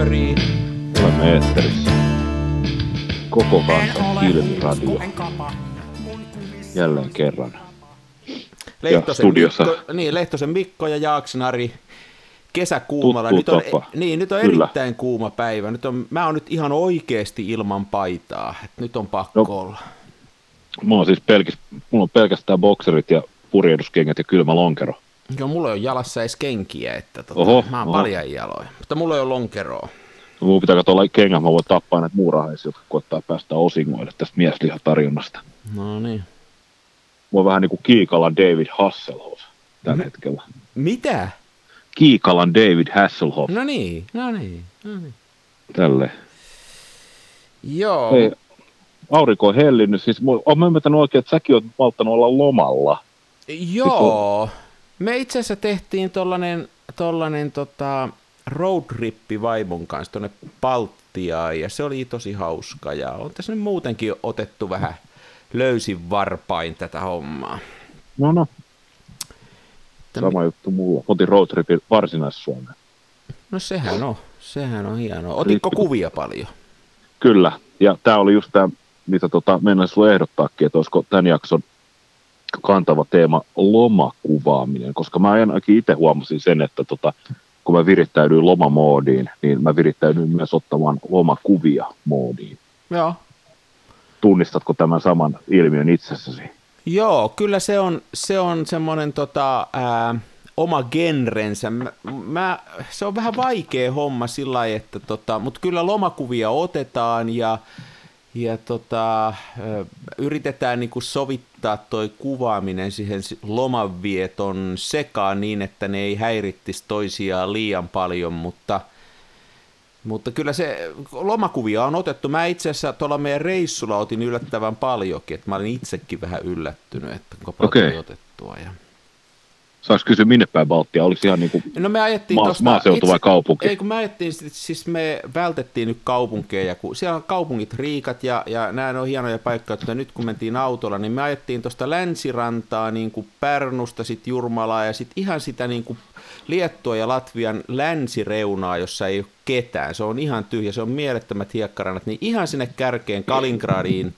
pyörii. Olemme eetterissä. Koko kansan kilpiradio. Jälleen kerran. Lehtosen studiossa. Mikko, niin, Lehtosen Mikko ja Jaaksonari kesäkuumalla. Tuttu Nyt on, tapa. niin, nyt on Kyllä. erittäin kuuma päivä. Nyt on, mä oon nyt ihan oikeasti ilman paitaa. Et nyt on pakko No. olla. Mulla on siis pelkis, mulla on pelkästään bokserit ja purjehduskengät ja kylmä lonkero. Joo, mulla ei ole jalassa edes kenkiä, että tota, Oho, mä oon oho. paljon jaloja. Mutta mulla ei ole lonkeroa. Mun pitää katsoa kengät, mä voin tappaa näitä muurahaisia, jotka koettaa päästä osingoille tästä mieslihatarjonnasta. No niin. Mä oon vähän niin kuin Kiikalan David Hasselhoff tällä Mhm. hetkellä. Mitä? Kiikalan David Hasselhoff, No niin, no niin, no niin. tälle. Joo, Ei, aurinko on hellinnyt, siis oon mä ymmärtänyt oikein, että säkin oot malttanut olla lomalla. joo. Me itse asiassa tehtiin tollanen, tollanen tota, roadtrippi vaimon kanssa tuonne Baltiaan ja se oli tosi hauska ja on tässä nyt muutenkin otettu vähän löysin varpain tätä hommaa. No no, Että mi- sama juttu mulla. Otin roadtripin varsinais-Suomeen. No sehän on, sehän on hienoa. Otitko kuvia paljon? Kyllä, ja tämä oli just tämä, mitä tota, mennään sinulle ehdottaakin, että olisiko tämän jakson kantava teema lomakuvaaminen, koska mä ainakin itse huomasin sen, että tota, kun mä virittäydyin lomamoodiin, niin mä virittäydyin myös ottamaan lomakuvia moodiin. Joo. Tunnistatko tämän saman ilmiön itsessäsi? Joo, kyllä se on, se on semmoinen tota, ää, oma genrensä. Mä, mä, se on vähän vaikea homma sillä lailla, että tota, mutta kyllä lomakuvia otetaan ja, ja tota, yritetään niinku sovittaa toi kuvaaminen siihen si- lomanvieton sekaan niin, että ne ei häirittisi toisiaan liian paljon, mutta mutta kyllä se lomakuvia on otettu. Mä itse asiassa tuolla meidän reissulla otin yllättävän paljonkin, että mä olin itsekin vähän yllättynyt, että kuinka paljon tuli otettua. Ja... Saanko kysyä minne päin Baltia? Oliko ihan niin kuin No me ajettiin maa, tosta, maaseutu vai kaupunki? Ei kun me ajettiin, siis me vältettiin nyt kaupunkeja, kun siellä on kaupungit riikat ja, ja nämä on hienoja paikkoja, että nyt kun mentiin autolla, niin me ajettiin tuosta länsirantaa niin kuin Pärnusta, sitten Jurmalaa ja sitten ihan sitä niin kuin Liettua ja Latvian länsireunaa, jossa ei ole ketään. Se on ihan tyhjä, se on mielettömät hiekkarannat, niin ihan sinne kärkeen Kalingradiin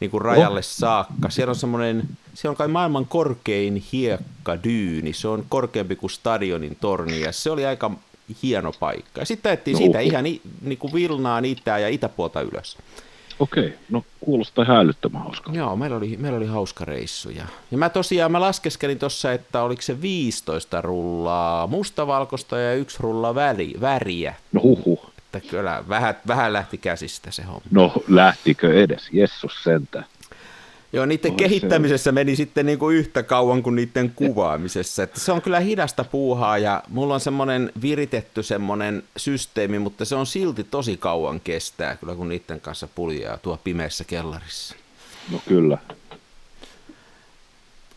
niin kuin rajalle saakka. Siellä on semmoinen, se on kai maailman korkein hiekkadyyni, se on korkeampi kuin stadionin torni ja se oli aika hieno paikka. Ja sitten ajettiin No, siitä uhu. ihan niin kuin Vilnaan itään ja itäpuolta ylös. Okei, no kuulostaa ihan älyttömän hauskalta. Joo, meillä oli, meillä oli hauska reissu. Ja, ja mä tosiaan mä laskeskelin tuossa, että oliko se 15 rullaa mustavalkoista ja yksi rulla väri, väriä. No huhu, Että kyllä vähän, vähän lähti käsistä se homma. no lähtikö edes, jessus sentään. Joo, niiden Oi, kehittämisessä meni sitten niin kuin yhtä kauan kuin niiden kuvaamisessa. Että se on kyllä hidasta puuhaa ja mulla on semmoinen viritetty semmoinen systeemi, mutta se on silti tosi kauan kestää kyllä, kun niiden kanssa puljaa tuo pimeässä kellarissa. No kyllä,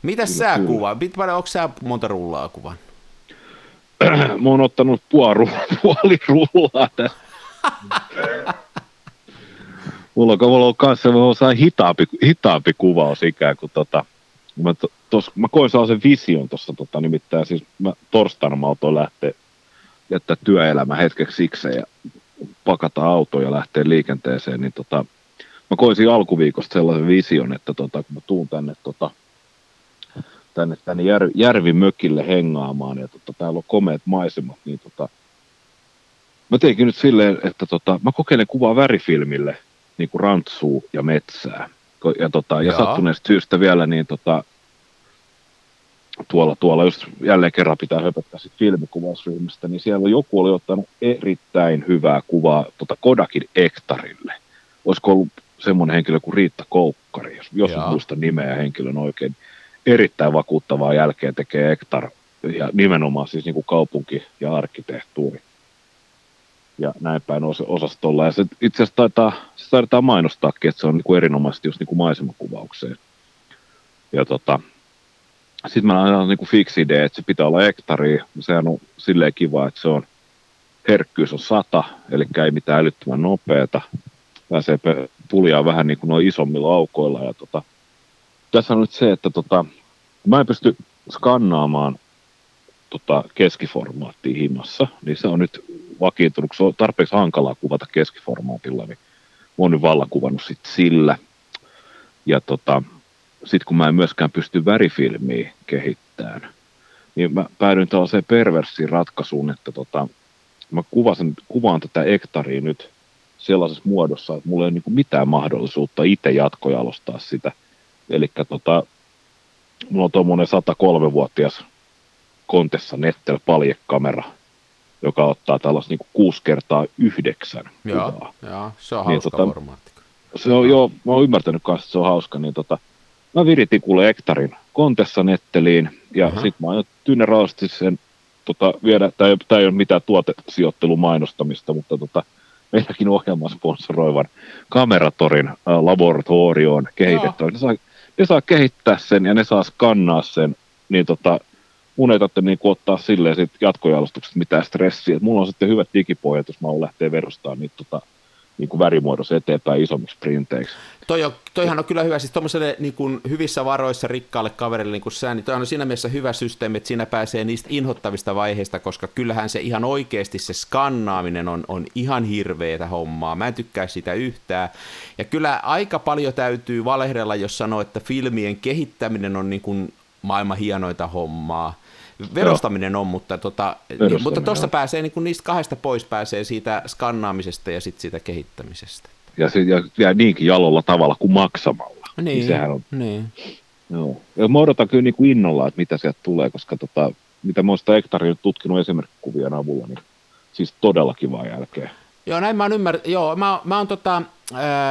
Kyllä, sä kyllä. kuvaa? Mit paljon, onko sä monta rullaa kuvan? mä oon ottanut puoli, puoli rullaa tästä. mulla on, mulla on kanssa semmoinen hitaampi, hitaampi kuvaus ikään kuin tota, mä, to, tos, mä koin sellaisen vision tuossa tota, nimittäin siis mä torstaina mä autoin lähteä jättää työelämä hetkeksi sikseen ja pakata auto ja lähteä liikenteeseen, niin tota, mä koin siinä alkuviikosta sellaisen vision, että tota, kun mä tuun tänne tota, tänne, tänne jär, järvimökille hengaamaan ja tota, täällä on komeat maisemat, niin tota, mä teinkin nyt silleen, että tota, mä kokeilen kuvaa värifilmille niin kuin rantsuu ja metsää. Ja, tota, ja Jaa. sattuneesta syystä vielä niin tota, tuolla, tuolla just jälleen kerran pitää höpöttää sit filmikuvausryhmästä, niin siellä joku oli ottanut erittäin hyvää kuvaa tota Kodakin Ektarille. Olisiko ollut semmoinen henkilö kuin Riitta Koukkari, jos, jos muista nimeä ja henkilön oikein. Erittäin vakuuttavaa jälkeen tekee Ektar ja nimenomaan siis niin kuin kaupunki ja arkkitehtuuri. Ja näin päin os- osastolla. Ja se itse asiassa taitaa, se taitaa mainostaakin, että se on niin kuin erinomaisesti just niin kuin maisemakuvaukseen. Ja tota, sitten mä aina niin kuin fiksi idea, että se pitää olla hektari. Sehän on silleen kiva, että se on herkkyys on sata, eli ei mitään älyttömän nopeata. Pääsee puljaa vähän niin kuin noin isommilla aukoilla. Ja tota, tässä on nyt se, että tota, mä en pysty skannaamaan tota, keskiformaattia himmassa, niin se on nyt vakiintunut, se on tarpeeksi hankalaa kuvata keskiformaatilla, niin mä oon nyt vallan kuvannut sit sillä. Ja tota, sitten kun mä en myöskään pysty värifilmiä kehittämään, niin mä päädyin tällaiseen perversiin ratkaisuun, että tota, mä kuvasin, kuvaan tätä ektaria nyt sellaisessa muodossa, että mulla ei ole niin mitään mahdollisuutta itse jatkojalostaa sitä. Eli tota, mulla on tuommoinen 103-vuotias kontessa Nettel paljekamera, joka ottaa tällaista niin 6 kertaa 9 joo, kuvaa. Joo, se on niin, hauska tota, formaatti. Se on, joo, mä oon ymmärtänyt kanssa, että se on hauska, niin tota, mä viritin kuule Ektarin kontessa Netteliin, ja uh-huh. sitten mä aion tyyneraasti sen tota, viedä, tämä ei ole mitään tuotesijoittelun mainostamista, mutta tota, meilläkin ohjelman sponsoroivan Kameratorin äh, laboratorioon kehitetty. Ne saa, ne saa kehittää sen ja ne saa skannaa sen, niin tota, mun ei tarvitse niin ottaa silleen sit jatkojalostukset mitään stressiä. Et mulla on sitten hyvät digipojat, jos mä haluan lähteä verustamaan niitä tota, niin kuin värimuodossa eteenpäin isommiksi printeiksi. Toi on, toihan on kyllä hyvä, siis tuommoiselle niin hyvissä varoissa rikkaalle kaverille niin kuin sä, niin toi on siinä mielessä hyvä systeemi, että siinä pääsee niistä inhottavista vaiheista, koska kyllähän se ihan oikeasti se skannaaminen on, on ihan hirveetä hommaa. Mä en tykkää sitä yhtään. Ja kyllä aika paljon täytyy valehdella, jos sanoo, että filmien kehittäminen on niin kuin maailman hienoita hommaa verostaminen on, mutta tota, niin, mutta tuossa pääsee niin kuin niistä kahdesta pois pääsee siitä skannaamisesta ja sitten siitä kehittämisestä. Ja, se, ja, ja niinkin jalolla tavalla kuin maksamalla. Niin, niin sehän on. Niin. Joo. Ja mä odotan kyllä niin kuin innolla, että mitä sieltä tulee, koska tota, mitä mä oon sitä tutkinut esimerkkikuvien avulla, niin siis todella kivaa jälkeen. Joo, näin mä oon ymmärtänyt. Joo, mä, mä oon tota,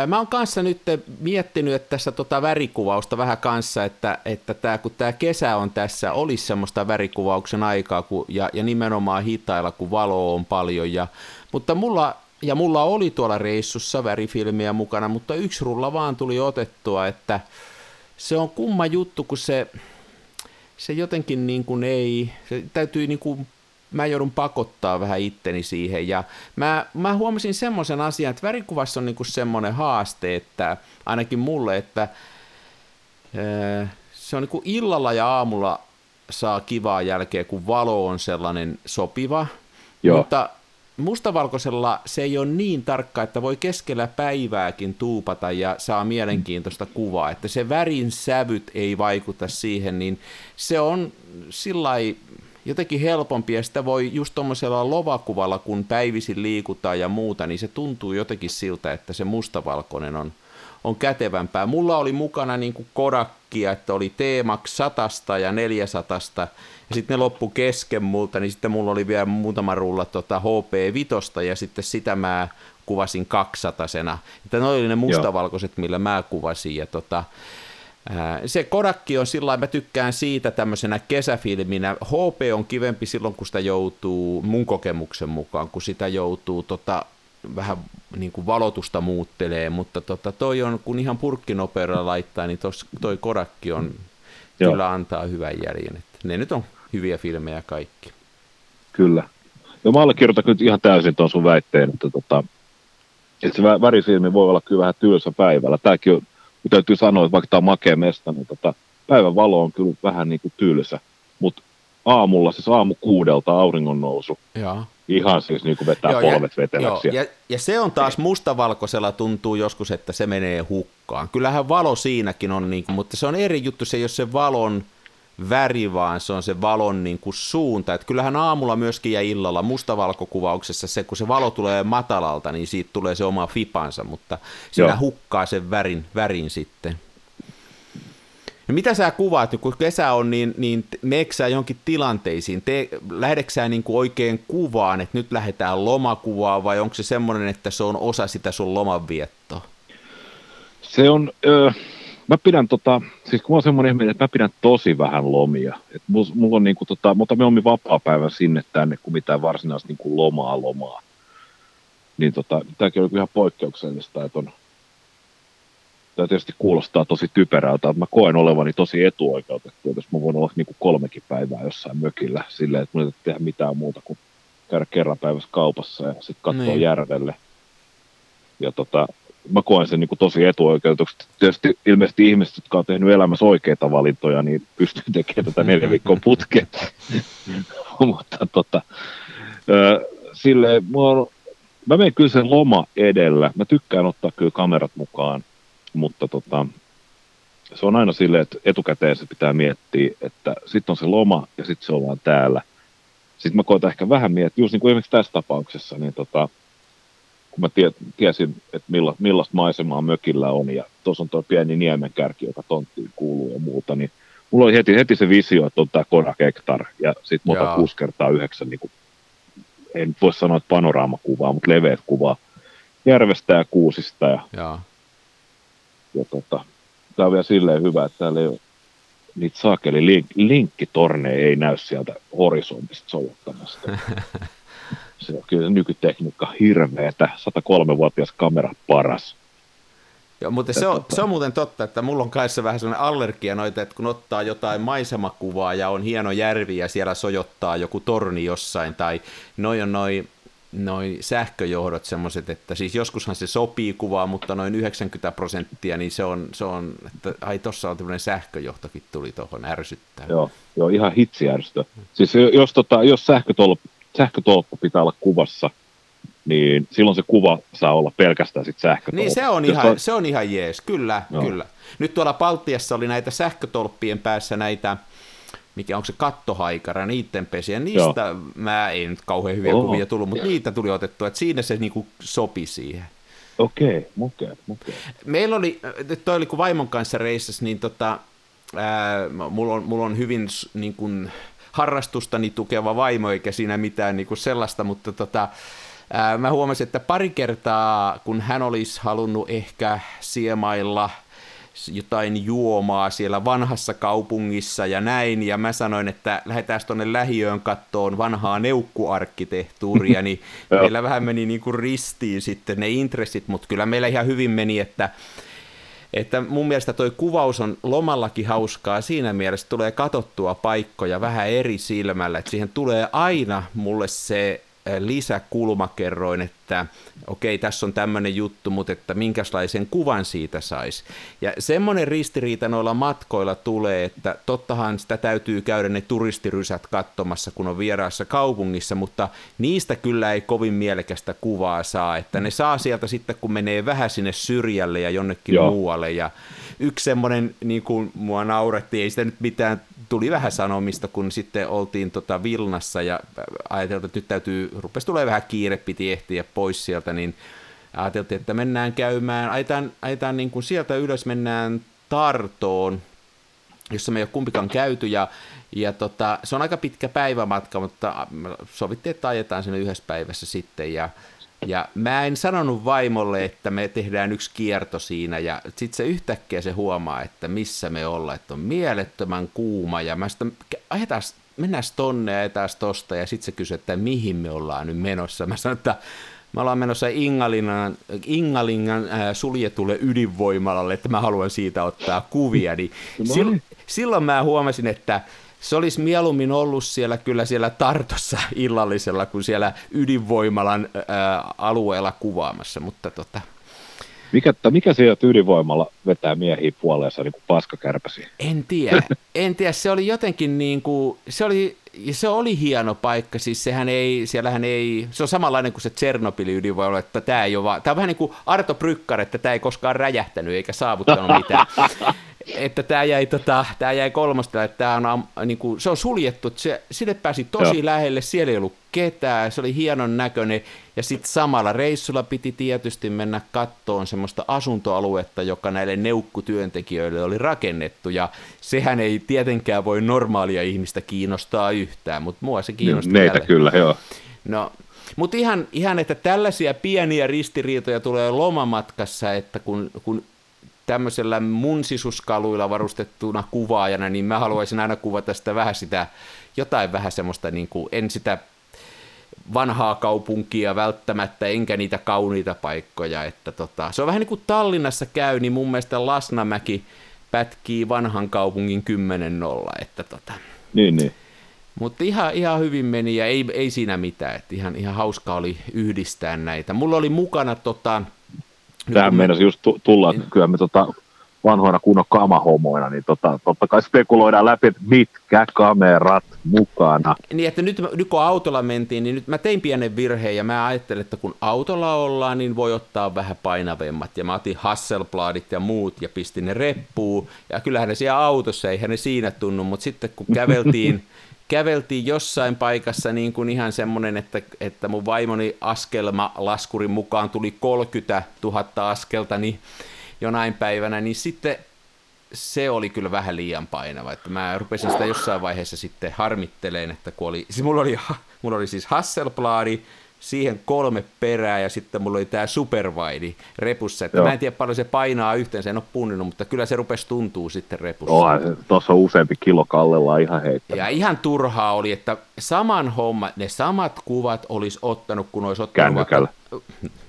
mä oon kanssa nyt miettinyt että tässä tota värikuvausta vähän kanssa, että, että tää, kun tämä kesä on tässä, olisi semmoista värikuvauksen aikaa kun, ja, ja nimenomaan hitailla, kun valo on paljon. Ja, mutta mulla, ja mulla oli tuolla reissussa värifilmiä mukana, mutta yksi rulla vaan tuli otettua, että se on kumma juttu, kun se, se jotenkin niin kuin ei, se täytyy niin kuin mä joudun pakottaa vähän itteni siihen. Ja mä, mä huomasin semmoisen asian, että värikuvassa on niinku semmoinen haaste, että ainakin mulle, että ää, se on niinku illalla ja aamulla saa kivaa jälkeä, kun valo on sellainen sopiva. Joo. Mutta mustavalkoisella se ei ole niin tarkka, että voi keskellä päivääkin tuupata ja saa mielenkiintoista kuvaa, että se värin sävyt ei vaikuta siihen, niin se on sillä jotenkin helpompi, ja sitä voi just tuommoisella lovakuvalla, kun päivisin liikutaan ja muuta, niin se tuntuu jotenkin siltä, että se mustavalkoinen on, on kätevämpää. Mulla oli mukana niin kuin Kodakkia, että oli T-Max 100 ja 400, ja sitten ne loppu kesken multa, niin sitten mulla oli vielä muutama rulla tota HP5, ja sitten sitä mä kuvasin 200 sena. Että ne oli ne mustavalkoiset, millä mä kuvasin, ja tota, se Kodakki on sillä mä tykkään siitä tämmöisenä kesäfilminä. HP on kivempi silloin, kun sitä joutuu, mun kokemuksen mukaan, kun sitä joutuu tota, vähän niin kuin valotusta muuttelee, mutta tota, toi on, kun ihan purkkinopeudella laittaa, niin tos, toi Kodakki on, Joo. kyllä antaa hyvän jäljen. Että ne nyt on hyviä filmejä kaikki. Kyllä. Ja mä allekirjoitan kyllä ihan täysin tuon sun väitteen, että, tota, että se värifilmi voi olla kyllä vähän tylsä päivällä. Tämäkin on mutta täytyy sanoa, että vaikka tämä on makea mesta, niin tota, päivän valo on kyllä vähän niin kuin tylsä, mutta aamulla, siis aamu kuudelta auringon nousu, Joo. ihan siis niin kuin vetää joo, polvet ja, veteläksi. Joo, ja, ja se on taas mustavalkoisella tuntuu joskus, että se menee hukkaan. Kyllähän valo siinäkin on, niin kuin, mutta se on eri juttu se, jos se valon väri, vaan se on se valon niin kuin suunta. Et kyllähän aamulla myöskin ja illalla mustavalkokuvauksessa se, kun se valo tulee matalalta, niin siitä tulee se oma fipansa, mutta siinä Joo. hukkaa sen värin, värin sitten. Ja mitä sä kuvaat, kun kesä on, niin, niin meeksää johonkin tilanteisiin? Te, lähdeksää niin kuin oikein kuvaan, että nyt lähdetään lomakuvaan, vai onko se semmoinen, että se on osa sitä sun lomanviettoa? Se on, mä pidän tota, siis kun mä oon semmoinen ihminen, että mä pidän tosi vähän lomia. Et mulla on niinku tota, mä otan mieluummin vapaa-päivän sinne tänne kuin mitään varsinaista niinku lomaa lomaa. Niin tota, tämäkin on ihan poikkeuksellista, että on, tämä tietysti kuulostaa tosi typerältä, että mä koen olevani tosi etuoikeutettu, että jos mä voin olla niinku kolmekin päivää jossain mökillä silleen, että mun ei tehdä mitään muuta kuin käydä kerran päivässä kaupassa ja sitten katsoa niin. järvelle. Ja tota, mä koen sen niin kuin tosi etuoikeutuksi. Tietysti ilmeisesti ihmiset, jotka on tehnyt elämässä oikeita valintoja, niin pystyy tekemään tätä neljä viikkoa putkeen. mutta tota, silleen, mua mä menen kyllä sen loma edellä. Mä tykkään ottaa kyllä kamerat mukaan, mutta tota, se on aina silleen, että etukäteen se pitää miettiä, että sitten on se loma ja sitten se ollaan täällä. Sitten mä koitan ehkä vähän miettiä, just niin kuin esimerkiksi tässä tapauksessa, niin tota, kun mä tie, tiesin, että milla, millaista maisemaa mökillä on, ja tuossa on tuo pieni niemenkärki, joka tonttiin kuuluu ja muuta, niin mulla oli heti, heti se visio, että on tämä Kodak Hektar, ja sitten otan 6 kertaa 9 niin kuin en voi sanoa, että panoraamakuvaa, mutta leveät kuvaa järvestä ja kuusista. Ja, ja. ja tota, tämä on vielä silleen hyvä, että täällä ei ole niitä saakeli link, linkkitorneja ei näy sieltä horisontista sovuttamasta. se on kyllä nykytekniikka hirveetä, 103-vuotias kamera paras. Joo, mutta se on, se on muuten totta, että mulla on kanssa vähän sellainen allergia noita, että kun ottaa jotain maisemakuvaa ja on hieno järvi ja siellä sojottaa joku torni jossain, tai noin on noin noi sähköjohdot semmoiset, että siis joskushan se sopii kuvaa, mutta noin 90 prosenttia, niin se on, se on että ai tossa on tämmöinen sähköjohtokin tuli tuohon ärsyttää. Joo, joo ihan hitsiärstö. Siis jos, tota, jos sähkötolppu, sähkötolppu pitää olla kuvassa, niin silloin se kuva saa olla pelkästään sit sähkötolppu. Niin se on, ihan, on... se on ihan jees, kyllä, Joo. kyllä. Nyt tuolla Paltiassa oli näitä sähkötolppien päässä näitä, mikä onko se kattohaikara, niiden pesiä, niistä Joo. mä ei nyt kauhean hyviä Oho. kuvia tullut, mutta niitä tuli otettua, että siinä se niinku sopi siihen. Okei, okay, okei, okay, okay. Meillä oli, toi oli kun vaimon kanssa reissas, niin tota, ää, mulla, on, mulla on hyvin niin kuin, harrastustani tukeva vaimo, eikä siinä mitään niin kuin sellaista, mutta tota, mä huomasin, että pari kertaa, kun hän olisi halunnut ehkä siemailla jotain juomaa siellä vanhassa kaupungissa ja näin, ja mä sanoin, että lähdetään tuonne lähiöön kattoon vanhaa neukkuarkkitehtuuria, niin meillä vähän meni niin kuin ristiin sitten ne intressit, mutta kyllä meillä ihan hyvin meni, että että mun mielestä toi kuvaus on lomallakin hauskaa. Siinä mielessä, tulee katottua paikkoja vähän eri silmällä, että siihen tulee aina mulle se lisäkulmakerroin, että okei, tässä on tämmöinen juttu, mutta että minkälaisen kuvan siitä saisi. Ja semmoinen ristiriita noilla matkoilla tulee, että tottahan sitä täytyy käydä ne turistirysät katsomassa, kun on vieraassa kaupungissa, mutta niistä kyllä ei kovin mielekästä kuvaa saa, että ne saa sieltä sitten, kun menee vähän sinne syrjälle ja jonnekin Joo. muualle. Ja yksi semmoinen, niin kuin mua naurettiin, ei sitä nyt mitään tuli vähän sanomista, kun sitten oltiin tota Vilnassa ja ajateltiin, että nyt täytyy, rupesi tulee vähän kiire, piti ehtiä pois sieltä, niin ajateltiin, että mennään käymään, ajetaan, ajetaan niin kuin sieltä ylös, mennään Tartoon, jossa me ei ole kumpikaan käyty, ja, ja tota, se on aika pitkä päivämatka, mutta sovittiin, että ajetaan sinne yhdessä päivässä sitten, ja ja mä en sanonut vaimolle, että me tehdään yksi kierto siinä, ja sitten se yhtäkkiä se huomaa, että missä me ollaan, että on mielettömän kuuma, ja mä sitten ajetaan, mennään tonne ja ajetaan tosta, ja sitten se kysyy, että mihin me ollaan nyt menossa. Mä sanoin, että me ollaan menossa Ingalingan, Ingalingan äh, suljetulle ydinvoimalalle, että mä haluan siitä ottaa kuvia, niin silloin, silloin mä huomasin, että se olisi mieluummin ollut siellä kyllä siellä Tartossa illallisella kuin siellä ydinvoimalan ää, alueella kuvaamassa, mutta tota... Mikä, mikä sieltä ydinvoimalla vetää miehiä puoleensa niin kuin paskakärpäsiä? En tiedä, en tiedä, se oli jotenkin niin kuin, se oli, se oli hieno paikka, siis sehän ei, siellähän ei, se on samanlainen kuin se Tsernobylin ydinvoimala, että tämä ei ole vaan, tämä on vähän niin kuin Arto Brykkar, että tämä ei koskaan räjähtänyt eikä saavuttanut mitään että tämä jäi, tota, tää jäi kolmosta, että tää on, niin kuin, se on suljettu, että se, sille pääsi tosi Joo. lähelle, siellä ei ollut ketään, se oli hienon näköinen, ja sitten samalla reissulla piti tietysti mennä kattoon semmoista asuntoaluetta, joka näille neukkutyöntekijöille oli rakennettu, ja sehän ei tietenkään voi normaalia ihmistä kiinnostaa yhtään, mutta mua se kiinnostaa. Meitä kyllä, joo. No, mutta ihan, ihan, että tällaisia pieniä ristiriitoja tulee lomamatkassa, että kun, kun tämmöisellä mun sisuskaluilla varustettuna kuvaajana, niin mä haluaisin aina kuvata sitä vähän sitä, jotain vähän semmoista, niin kuin, en sitä vanhaa kaupunkia välttämättä, enkä niitä kauniita paikkoja. Että tota, se on vähän niin kuin Tallinnassa käy, niin mun mielestä Lasnamäki pätkii vanhan kaupungin 10-0. Että tota. Niin, niin. Mutta ihan, ihan hyvin meni ja ei, ei siinä mitään. Että ihan, ihan hauska oli yhdistää näitä. Mulla oli mukana tota, Tähän me... meinasi just tulla, että kyllä me tota, vanhoina kunnon kamahomoina, niin tota, totta kai spekuloidaan läpi, että mitkä kamerat mukana. Niin, että nyt, nyt kun autolla mentiin, niin nyt mä tein pienen virheen ja mä ajattelin, että kun autolla ollaan, niin voi ottaa vähän painavemmat. Ja mä otin Hasselbladit ja muut ja pistin ne reppuun. Ja kyllähän ne siellä autossa, eihän ne siinä tunnu, mutta sitten kun käveltiin, käveltiin jossain paikassa niin kuin ihan semmoinen, että, että mun vaimoni askelma laskurin mukaan tuli 30 000 askelta, niin jonain päivänä, niin sitten se oli kyllä vähän liian painava, että mä rupesin sitä jossain vaiheessa sitten harmitteleen, että kun oli, siis mulla oli, mulla oli siis Hasselbladi, siihen kolme perää ja sitten mulla oli tämä supervaidi repussa, että Joo. mä en tiedä paljon se painaa yhteen, en ole punninut, mutta kyllä se rupesi tuntuu sitten repussa. Oh, tuossa on useampi kilo kallella ihan heittänyt. Ja ihan turhaa oli, että saman homma, ne samat kuvat olisi ottanut, kun olisi ottanut Kännykällä.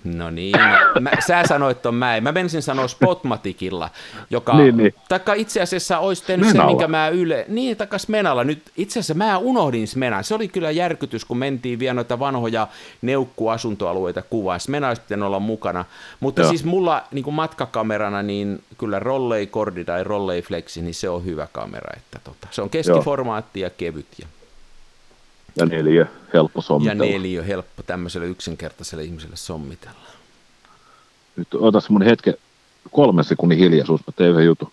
No niin, mä, sä sanoit on mä. Mä menisin sanoa Spotmatikilla, joka niin, niin. Taikka itse asiassa olisi tehnyt Smenalla. minkä mä yle... Niin, taikka Smenalla. Nyt itse asiassa mä unohdin Smenan. Se oli kyllä järkytys, kun mentiin vielä noita vanhoja neukkuasuntoalueita kuvaa. Smena olisi pitänyt olla mukana. Mutta Joo. siis mulla niin kuin matkakamerana, niin kyllä Rollei Kordi tai Rollei Flexi, niin se on hyvä kamera. Että tota, se on keskiformaatti ja kevyt. Ja ja neljä helppo sommitella. Ja neljä helppo tämmöiselle yksinkertaiselle ihmiselle sommitella. Nyt ota semmoinen hetke, kolme sekunnin hiljaisuus, mä teen yhden jutun.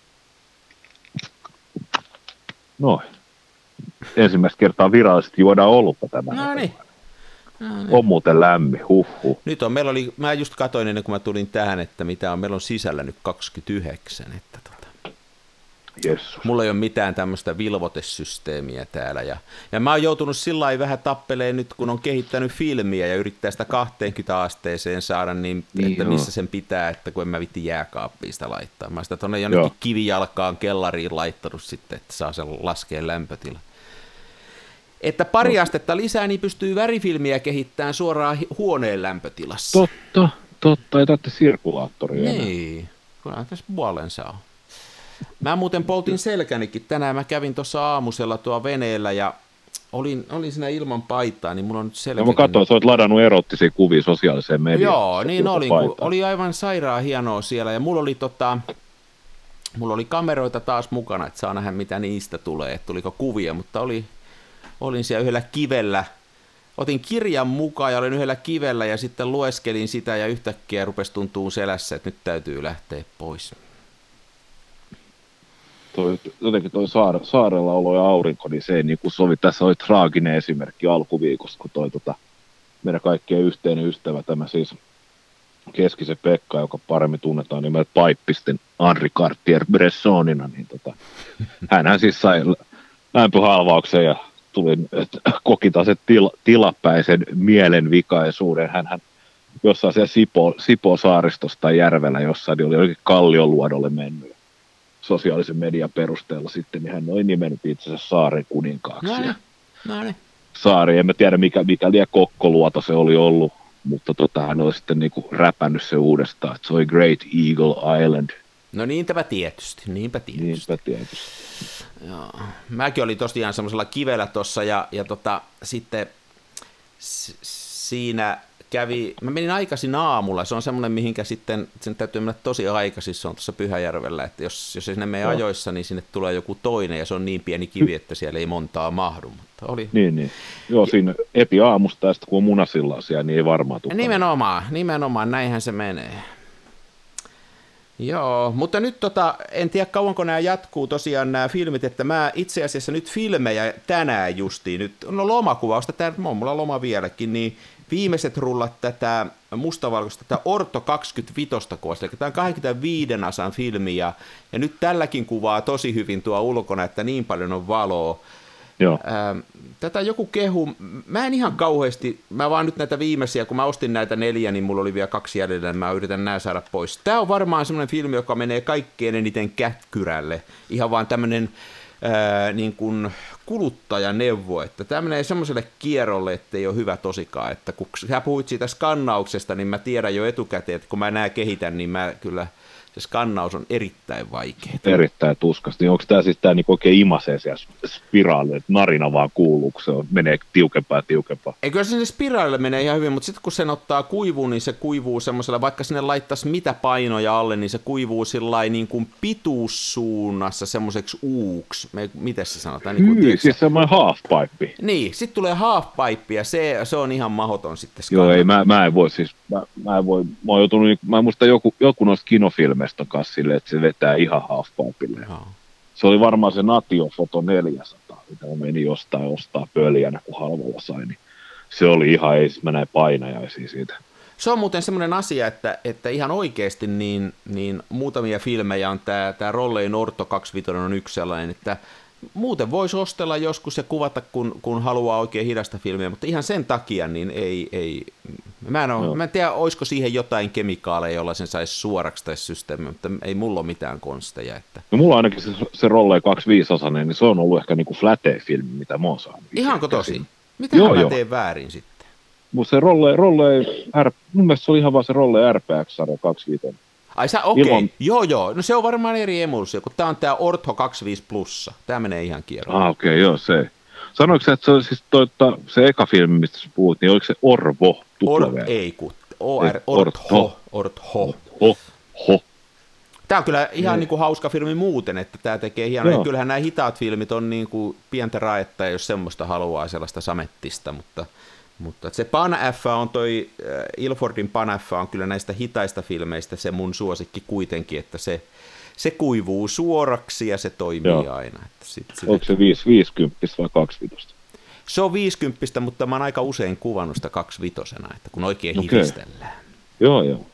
Noin. Ensimmäistä kertaa virallisesti juodaan olutta tämä. No niin. No niin. On muuten lämmin, huhhuh. Nyt on, meillä oli, mä just katoin ennen kuin mä tulin tähän, että mitä on, meillä on sisällä nyt 29, että tota. Jesus. Mulla ei ole mitään tämmöistä vilvotesysteemiä täällä. Ja, ja mä oon joutunut sillä vähän tappeleen nyt, kun on kehittänyt filmiä ja yrittää sitä 20 asteeseen saada, niin, niin että joo. missä sen pitää, että kun en mä vitti jääkaappiin sitä laittaa. Mä sitä tuonne jonnekin joo. kivijalkaan kellariin laittanut sitten, että saa sen laskea lämpötila. Että pari no. astetta lisää, niin pystyy värifilmiä kehittämään suoraan huoneen lämpötilassa. Totta, totta, ei tarvitse sirkulaattoria. Niin, kun tässä puolensa on. Mä muuten poltin selkänikin tänään. Mä kävin tuossa aamusella tuo veneellä ja olin, olin siinä ilman paitaa, niin mulla on nyt selkä. No mä katsoin, että olet ladannut erottisia kuvia sosiaaliseen mediaan. Joo, niin oli, oli aivan sairaan hienoa siellä ja mulla oli tota, mulla oli kameroita taas mukana, että saa nähdä mitä niistä tulee, että tuliko kuvia, mutta oli, olin siellä yhdellä kivellä, otin kirjan mukaan ja olin yhdellä kivellä ja sitten lueskelin sitä ja yhtäkkiä rupesi tuntuu selässä, että nyt täytyy lähteä pois toi, jotenkin toi saare, saarella olo ja aurinko, niin se ei niin kuin sovi. Tässä oli traaginen esimerkki alkuviikosta, kun toi tota, meidän kaikkien yhteinen ystävä, tämä siis Keskisen Pekka, joka paremmin tunnetaan nimeltä Paippisten Henri Cartier-Bressonina, niin tota, hänhän siis sai lämpöhalvauksen ja tuli, että koki taas tila, tilapäisen mielenvikaisuuden. Hän, jossain siellä Sipo, Sipo saaristosta järvellä jossain, niin oli jokin kallioluodolle mennyt sosiaalisen median perusteella sitten, niin hän oli nimennyt itsensä saaren kuninkaaksi. No niin. No niin. Saari, en mä tiedä mikä, mikä liian kokkoluota se oli ollut, mutta tota, hän oli sitten niinku räpännyt se uudestaan, että se oli Great Eagle Island. No niinpä tietysti, niinpä tietysti. Niinpä tietysti. Joo. Mäkin olin tosiaan semmoisella kivellä tuossa ja, ja tota, sitten s- siinä kävi, mä menin aikaisin aamulla, se on semmoinen, mihinkä sitten, sen täytyy mennä tosi aikaisin, se on tuossa Pyhäjärvellä, että jos, jos ei sinne mene no. ajoissa, niin sinne tulee joku toinen, ja se on niin pieni kivi, että siellä ei montaa mahdu, mutta oli... Niin, niin. Joo, siinä eti aamusta, ja sitten kun on munasillaisia, niin ei varmaan tule. Nimenomaan, nimenomaan, näinhän se menee. Joo, mutta nyt tota, en tiedä kauanko nämä jatkuu tosiaan nämä filmit, että mä itse asiassa nyt filmejä tänään justiin, nyt no lomakuvausta, tämä on mulla loma vieläkin, niin viimeiset rullat tätä mustavalkoista, tätä Orto 25 kuvasta, eli tämä on 25 asan filmi, ja, ja nyt tälläkin kuvaa tosi hyvin tuo ulkona, että niin paljon on valoa. Joo. Ähm, tätä joku kehu, mä en ihan kauheasti, mä vaan nyt näitä viimeisiä, kun mä ostin näitä neljä, niin mulla oli vielä kaksi jäljellä, niin mä yritän nämä saada pois. Tämä on varmaan semmoinen filmi, joka menee kaikkein eniten kätkyrälle. Ihan vaan tämmöinen ää, niin kuin kuluttajaneuvo, että tämä menee semmoiselle kierrolle, että ei ole hyvä tosikaan, että kun sä puhuit siitä skannauksesta, niin mä tiedän jo etukäteen, että kun mä nää kehitän, niin mä kyllä se skannaus on erittäin vaikea. Erittäin tuskasti. Onko tämä siis tämä niinku oikein imasee siellä spiraali, että narina vaan kuuluu, kun se on, menee tiukempaa ja tiukempaa? Eikö sinne spiraalille menee ihan hyvin, mutta sitten kun sen ottaa kuivuun, niin se kuivuu semmoisella, vaikka sinne laittaisi mitä painoja alle, niin se kuivuu sillä niin kuin pituussuunnassa semmoiseksi uuksi. Miten se sanotaan? Niin kuin, Hyi, siis semmoinen halfpipe. Niin, sitten tulee halfpipe ja se, se on ihan mahoton sitten. Joo, ei, mä, mä en voi siis, mä, mä en voi, mä oon joutunut, mä en muista joku, joku noista kinofilmeistä kanssa sille, että se vetää ihan halfpipeille. Se oli varmaan se Natio Foto 400, mitä mä menin jostain ostaa pöljänä, kun halvalla sai, niin se oli ihan, ei mä näin painajaisia siitä. Se on muuten semmoinen asia, että, että ihan oikeasti niin, niin muutamia filmejä on tämä, tämä Rollein Orto 25 on yksi sellainen, että muuten voisi ostella joskus ja kuvata, kun, kun haluaa oikein hidasta filmiä, mutta ihan sen takia niin ei, ei Mä en, ole, no. mä en tiedä, olisiko siihen jotain kemikaaleja, jolla sen saisi suoraksi tai systeemi, mutta ei mulla ole mitään konsteja. Että... No mulla ainakin se, se Rolle 25 osainen, niin se on ollut ehkä niinku flate-filmi, mitä mä oon saanut. Ihanko tosi? Mitä joo, mä joo. teen väärin sitten? Mutta se Rolle, Rolle R, mun mielestä se oli ihan vaan se Rolle RPX-sarja 25. Ai sä, okei, okay. Ilman... joo joo, no se on varmaan eri emulsio, kun tää on tää Ortho 25 Plussa, tää menee ihan kierroon. Ah okei, okay, joo se. Sanoiko sä, että se, oli siis toita, se eka filmi, mistä sä puhut, niin oliko se Orvo? Or, ei, kun OR, Ortho. Ortho. Ortho. Tämä on kyllä ihan niin. niin kuin hauska filmi muuten, että tämä tekee hienoa. Ja kyllähän nämä hitaat filmit on niin kuin pientä raetta, jos semmoista haluaa, sellaista samettista, mutta, mutta se Pan F on toi, äh, Ilfordin Pan F on kyllä näistä hitaista filmeistä se mun suosikki kuitenkin, että se, se kuivuu suoraksi ja se toimii Joo. aina. Että sit, Onko se 50 vai 25? Se on 50, mutta mä oon aika usein kuvannut sitä 25 että kun oikein okay. hivistellään. Joo, joo.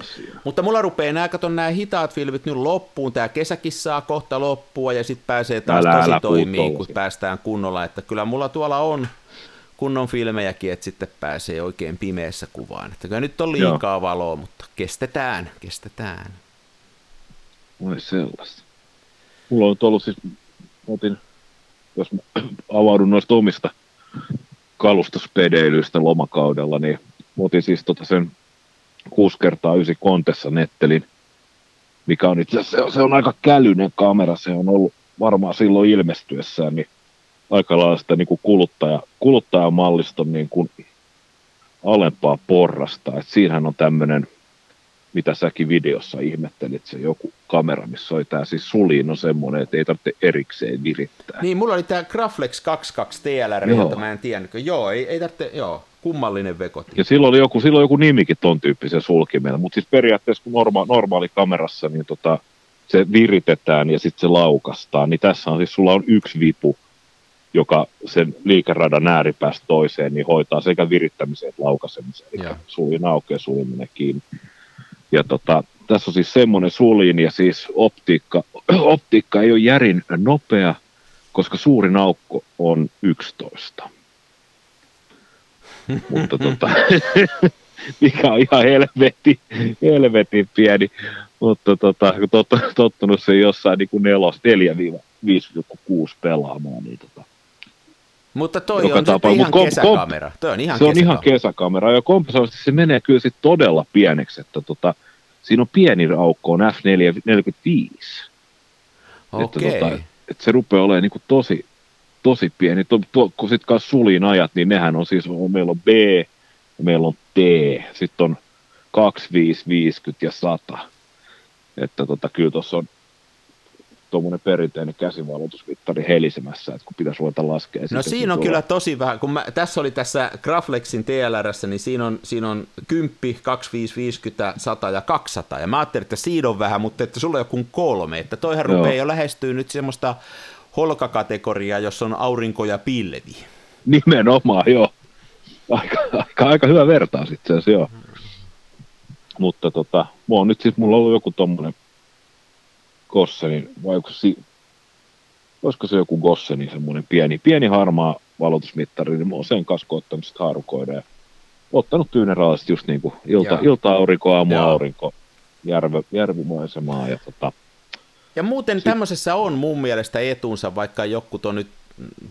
Asia. Mutta mulla rupeaa nämä, katon nämä hitaat filmit nyt loppuun, tämä kesäkin saa kohta loppua ja sitten pääsee taas älä, tosi älä toimii, kun päästään kunnolla, että kyllä mulla tuolla on kunnon filmejäkin, että sitten pääsee oikein pimeässä kuvaan. Että kyllä nyt on liikaa Joo. valoa, mutta kestetään, kestetään. Oi sellaista. Mulla on ollut siis, otin, jos avaudun noista omista kalustuspedeilyistä lomakaudella, niin otin siis tota sen 6 kertaa 9 kontessa nettelin, mikä on itse asiassa, se on aika kälyinen kamera, se on ollut varmaan silloin ilmestyessään, niin aika lailla sitä niin kuin kuluttaja, kuluttajamalliston niin kuin alempaa porrasta. Et siinähän on tämmöinen mitä säkin videossa ihmettelit, se joku kamera, missä oli tämä siis suliin on semmoinen, että ei tarvitse erikseen virittää. Niin, mulla oli tämä Graflex 22 TLR, jota mä en tiennyt. Joo, ei, ei tarvitse, joo, kummallinen vekot. Ja silloin oli joku, silloin joku nimikin ton tyyppisen sulkimella, mutta siis periaatteessa kun norma, normaali kamerassa, niin tota, se viritetään ja sitten se laukastaan, niin tässä on siis, sulla on yksi vipu, joka sen liikeradan ääripäästä toiseen, niin hoitaa sekä virittämisen että laukaisemisen, eli sulin aukeaa, sulin menee kiinni. Ja tota, tässä on siis semmoinen suliin ja siis optiikka, optiikka ei ole järin nopea, koska suurin aukko on 11. Mutta tota, mikä on ihan helvetin, helvetin pieni, mutta tota, tot, tottunut se jossain niin kuin 4-5,6 pelaamaan, niin tota, mutta toi on tapaa. ihan kom, kesäkamera. Toi on ihan se kesäkamera. on ihan kesäkamera ja kompensoivasti se menee kyllä sit todella pieneksi, että tota, siinä on pieni aukko, on F45. Okei. Että, tota, että se rupeaa olemaan niin kuin tosi, tosi pieni. To, to, kun sitten kanssa sulin ajat, niin nehän on siis, on, meillä on B ja meillä on T, sitten on 2550 ja 100. Että tota, kyllä tuossa on tuommoinen perinteinen käsivalotusmittari helisemässä, että kun pitäisi ruveta laskea. No siinä on tuolla... kyllä tosi vähän, kun mä, tässä oli tässä Graflexin TLRssä, niin siinä on, siinä on 10, 25, 50, 100 ja 200, ja mä ajattelin, että siinä on vähän, mutta että sulla on joku kolme, että toihan Joo. rupeaa jo lähestyä nyt semmoista holkakategoriaa, jossa on aurinko ja pilvi. Nimenomaan, joo. Aika, aika, aika hyvä vertaus itse asiassa, joo. Mutta tota, mulla on nyt siis, mulla on ollut joku tommonen Gossenin, vai onko se, olisiko se joku Gossenin semmoinen pieni, pieni harmaa valotusmittari, niin mä oon sen kanssa koottanut sitä haarukoida ja ottanut tyyneraallisesti just niin kuin ilta, ilta-aurinko, aamu-aurinko, järve, järvimaisemaa ja tota, ja muuten Sitten... tämmöisessä on mun mielestä etunsa, vaikka joku on nyt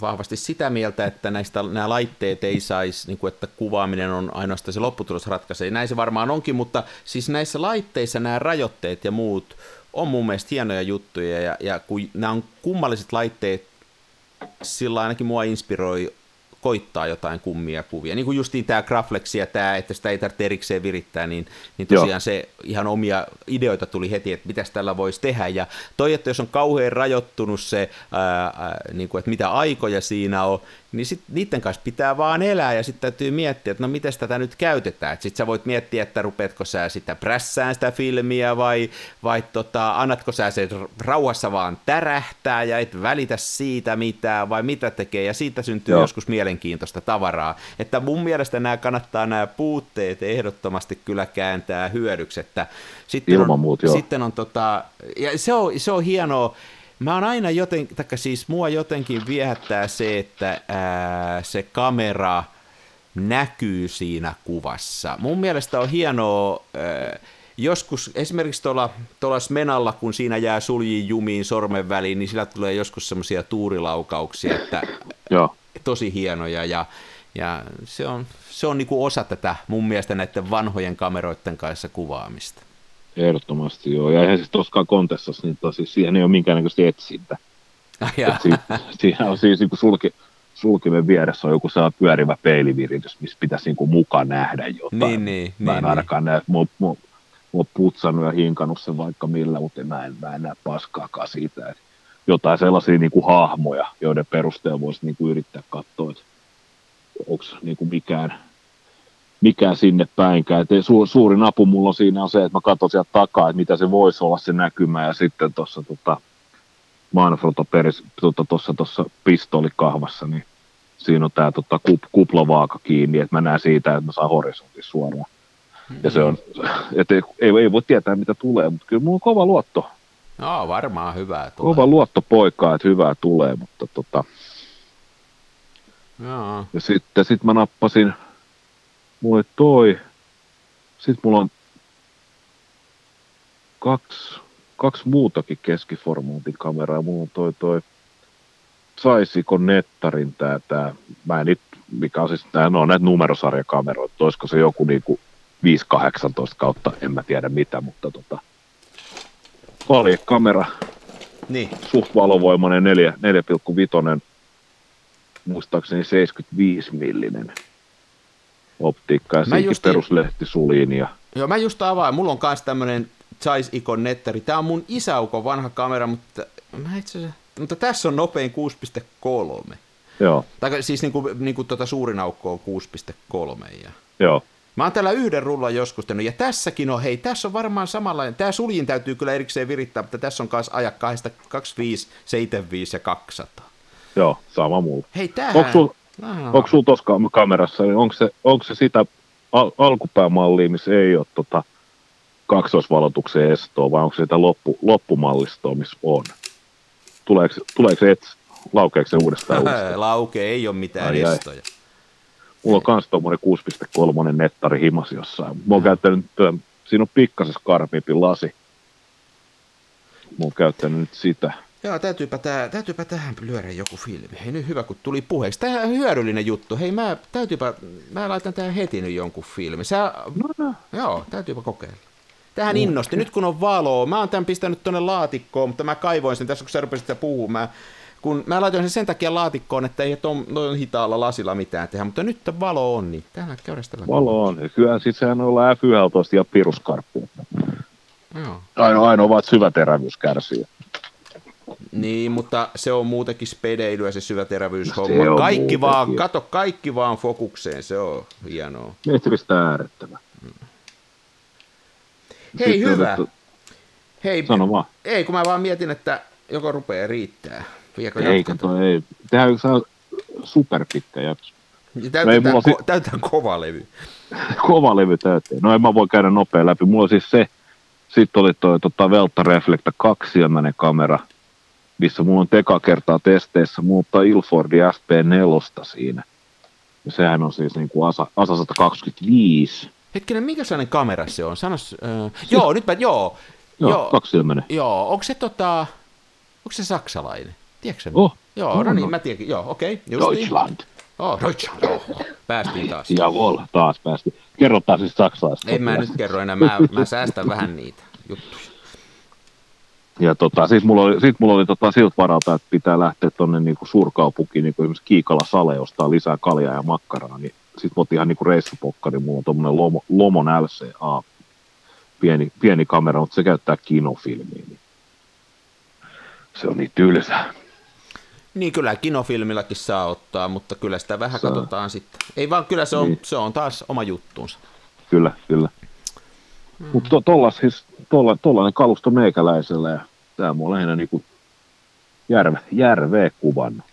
vahvasti sitä mieltä, että näistä nämä laitteet ei saisi, niin kuin, että kuvaaminen on ainoastaan se lopputulos ratkaisee. Näin se varmaan onkin, mutta siis näissä laitteissa nämä rajoitteet ja muut on mun mielestä hienoja juttuja, ja, ja kun nämä on kummalliset laitteet, sillä ainakin mua inspiroi koittaa jotain kummia kuvia. Niin kuin justiin tämä Graflex ja tämä, että sitä ei tarvitse erikseen virittää, niin, niin tosiaan Joo. se ihan omia ideoita tuli heti, että mitä tällä voisi tehdä. Ja toi, että jos on kauhean rajoittunut se, ää, ää, niin kuin, että mitä aikoja siinä on, niin sit niiden kanssa pitää vaan elää ja sitten täytyy miettiä, että no miten tätä nyt käytetään. Sitten sä voit miettiä, että rupeatko sä sitä prässään sitä filmiä vai, vai tota, annatko sä sen rauhassa vaan tärähtää ja et välitä siitä mitään vai mitä tekee ja siitä syntyy Joo. joskus mielenkiintoista tavaraa. Että mun mielestä nämä kannattaa nämä puutteet ehdottomasti kyllä kääntää hyödyksi. Että sitten Ilman on, muut, joo. Sitten on tota, ja se on, se on hienoa, Mä oon aina joten, taikka siis mua jotenkin viehättää se, että ää, se kamera näkyy siinä kuvassa. Mun mielestä on hienoa, ää, joskus esimerkiksi tuolla, tuolla Smenalla, kun siinä jää suljiin jumiin sormen väliin, niin sillä tulee joskus semmoisia tuurilaukauksia, että Joo. Tosi hienoja ja, ja se on, se on niinku osa tätä mun mielestä näiden vanhojen kameroiden kanssa kuvaamista. Ehdottomasti joo. Ja eihän siis tuossakaan kontessassa, niin tosi, siihen ei ole minkäännäköistä etsintä. Si- siinä on siis niin sulki, sulkimen vieressä on joku saa pyörivä peiliviritys, missä pitäisi niin kuin mukaan nähdä jotain. Niin, niin, mä en niin, ainakaan niin. näe, mä, mä, mä oon putsannut ja hinkannut sen vaikka millä, mutta mä en, mä en näe paskaakaan siitä. Että jotain sellaisia niin kuin hahmoja, joiden perusteella voisi niin kuin yrittää katsoa, että onko niin kuin mikään mikään sinne päinkään. Et su, suurin apu mulla on siinä on se, että mä katson sieltä takaa, että mitä se voisi olla se näkymä, ja sitten tuossa tota, Manfrotto tuossa tota, tuossa pistoolikahvassa, niin siinä on tämä tota, kup, kuplavaaka kiinni, että mä näen siitä, että mä saan horisontin suoraan. Mm-hmm. Ja se on, että ei, ei, ei, voi tietää, mitä tulee, mutta kyllä mulla on kova luotto. No, varmaan hyvää tulee. Kova luotto poikaa, että hyvää tulee, mutta tota... Joo. Ja sitten sit mä nappasin mulle toi. Sitten mulla on kaksi, kaksi muutakin keskiformaatin kameraa. Mulla on toi, toi saisiko nettarin tää, tää, mä en nyt, mikä on siis, nää, no näitä numerosarjakameroita, olisiko se joku niinku 518 kautta, en mä tiedä mitä, mutta tota, kamera, niin. suht valovoimainen 4, 4,5, muistaakseni 75 millinen optiikka ja siinkin peruslehti suliin. Ja... Joo, mä just avaan. Mulla on myös tämmönen Zeiss Icon Netteri. Tää on mun isäukon vanha kamera, mutta mä itse asiassa... Mutta tässä on nopein 6.3. Joo. Tai siis niinku, niinku tota suurin aukko on 6.3. Ja... Joo. Mä oon täällä yhden rullan joskus tehnyt, ja tässäkin on, hei, tässä on varmaan samanlainen, tää suljin täytyy kyllä erikseen virittää, mutta tässä on kanssa ajaa 25, 75 ja 200. Joo, sama mulla. Hei, tämähän... Onko sul, Onko sulla tuossa kamerassa, niin onko se, onko se sitä al- alkupäämallia, missä ei ole tota kaksoisvalotuksen estoa, vai onko se sitä loppu, loppumallistoa, missä on? Tuleeko, tuleeko se, et, laukeeko se uudestaan? uudestaan? Lauke, ei ole mitään ai, estoja. Ai. Mulla on myös tuommoinen 6.3 nettari himas jossain. Mä oon käyttänyt, siinä on pikkasen skarpimpi lasi. Mä oon käyttänyt nyt sitä. Joo, täytyypä, tää, täytyypä tähän lyödä joku filmi. Hei nyt hyvä, kun tuli puheeksi. Tämä on hyödyllinen juttu. Hei, mä, täytyypä, mä laitan tähän heti nyt jonkun filmi. Sä, no, no. Joo, täytyypä kokeilla. Tähän no, innosti. Nyt kun on valoa, mä oon tämän pistänyt tuonne laatikkoon, mutta mä kaivoin sen tässä, kun sä rupesit sitä puhumaan. Kun mä laitoin sen sen takia laatikkoon, että ei tuon hitaalla lasilla mitään tehdä, mutta nyt valo on, niin tähän käydään Valo on. Ja kyllä siis sehän on F11 ja piruskarppi. Joo. Ainoa, ainoa vaan syväterävyys kärsii. Niin, mutta se on muutenkin spedeilyä se syväterävyyshomma. Se kaikki muutenkin. vaan, kato, kaikki vaan fokukseen, se on hienoa. Metristä äärettömä. Hei, Sitten hyvä. Otettu... Hei, Sano vaan. Ei, kun mä vaan mietin, että joko rupeaa riittää. Viekö ei, kato, ei. Tehdään saa superpitkä jakso. Täytetään, ko- si- täytetään kova levy. kova levy täyteen. No en mä voi käydä nopea läpi. Mulla siis se, sitten oli tuo tota, Velta Reflecta kaksisilmäinen kamera, missä mulla on teka kertaa testeissä muuttaa Ilfordi SP4 siinä. Ja sehän on siis niin kuin ASA, ASA 125. Hetkinen, mikä sellainen kamera se on? Sanos, äh, joo, nyt mä, joo. Joo, joo kaksisilmäinen. Joo, onko se tota, onko se saksalainen? Tiedätkö Oh, Joo, no, no niin, mä tiedän. Joo, okei. Okay, Deutschland. Oh, Deutschland. Oh, päästiin taas. Jawohl, taas päästiin. Kerro taas siis saksalaista. En mä nyt kerro enää, mä, mä säästän vähän niitä juttuja. Ja tota, sit mulla oli, sit mulla oli tota siltä varalta, että pitää lähteä tuonne niinku suurkaupunkiin, niinku esimerkiksi Kiikala Sale, ostaa lisää kaljaa ja makkaraa, niin sit mä otin ihan niinku reissupokka, niin mulla on tuommoinen Lomo, Lomon LCA, pieni, pieni kamera, mutta se käyttää kinofilmiä, niin se on niin tylsää. Niin kyllä kinofilmillakin saa ottaa, mutta kyllä sitä vähän saa. katsotaan sitten. Ei vaan, kyllä se on, niin. se on taas oma juttuunsa. Kyllä, kyllä. Mm. Mutta to, tolla, siis, tolla, tollainen kalusto meikäläisellä ja tämä mua lähinnä niinku järve, järveä kuvannut.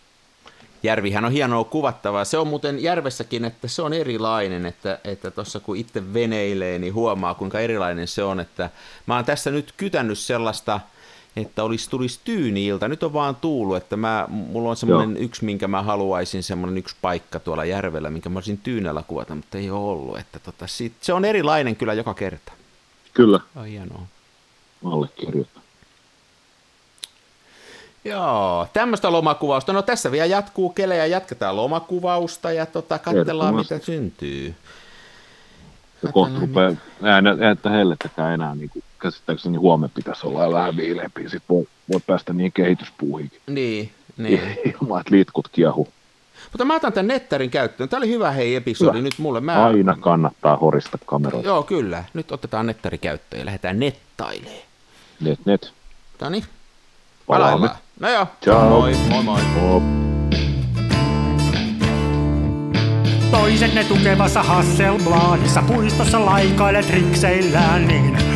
Järvihän on hienoa kuvattavaa. Se on muuten järvessäkin, että se on erilainen, että että tuossa kun itse veneilee, niin huomaa kuinka erilainen se on. Että mä oon tässä nyt kytännyt sellaista, että olisi, tulisi tyyniiltä. Nyt on vaan tuulu, että mä, mulla on semmoinen yksi, minkä mä haluaisin, semmoinen yksi paikka tuolla järvellä, minkä mä olisin tyynellä kuvata, mutta ei ole ollut. Että tota, sit, se on erilainen kyllä joka kerta. Kyllä. On hienoa. Allekirjoitan. Joo, tämmöistä lomakuvausta. No tässä vielä jatkuu kelejä, jatketaan lomakuvausta ja tota, katsellaan mitä syntyy. Ja kohta rupeaa äänettä hellettäkään enää, niin kuin käsittääkseni huomenna pitäisi olla vähän viileämpi, sitten voi, voi päästä niin kehityspuuhinkin. Niin, niin. Ilman, että litkut kiehu. Mutta mä otan tämän nettarin käyttöön. Tämä oli hyvä hei episodi hyvä. nyt mulle. Mä... Aina kannattaa horista kameroita. Joo, kyllä. Nyt otetaan nettari käyttöön ja lähdetään nettailemaan. Net, net. Tani. Palaamme. No joo. Ciao. Moi, moi moi. moi. Toisenne tukevassa Hasselbladissa puistossa laikailet rikseillään, niin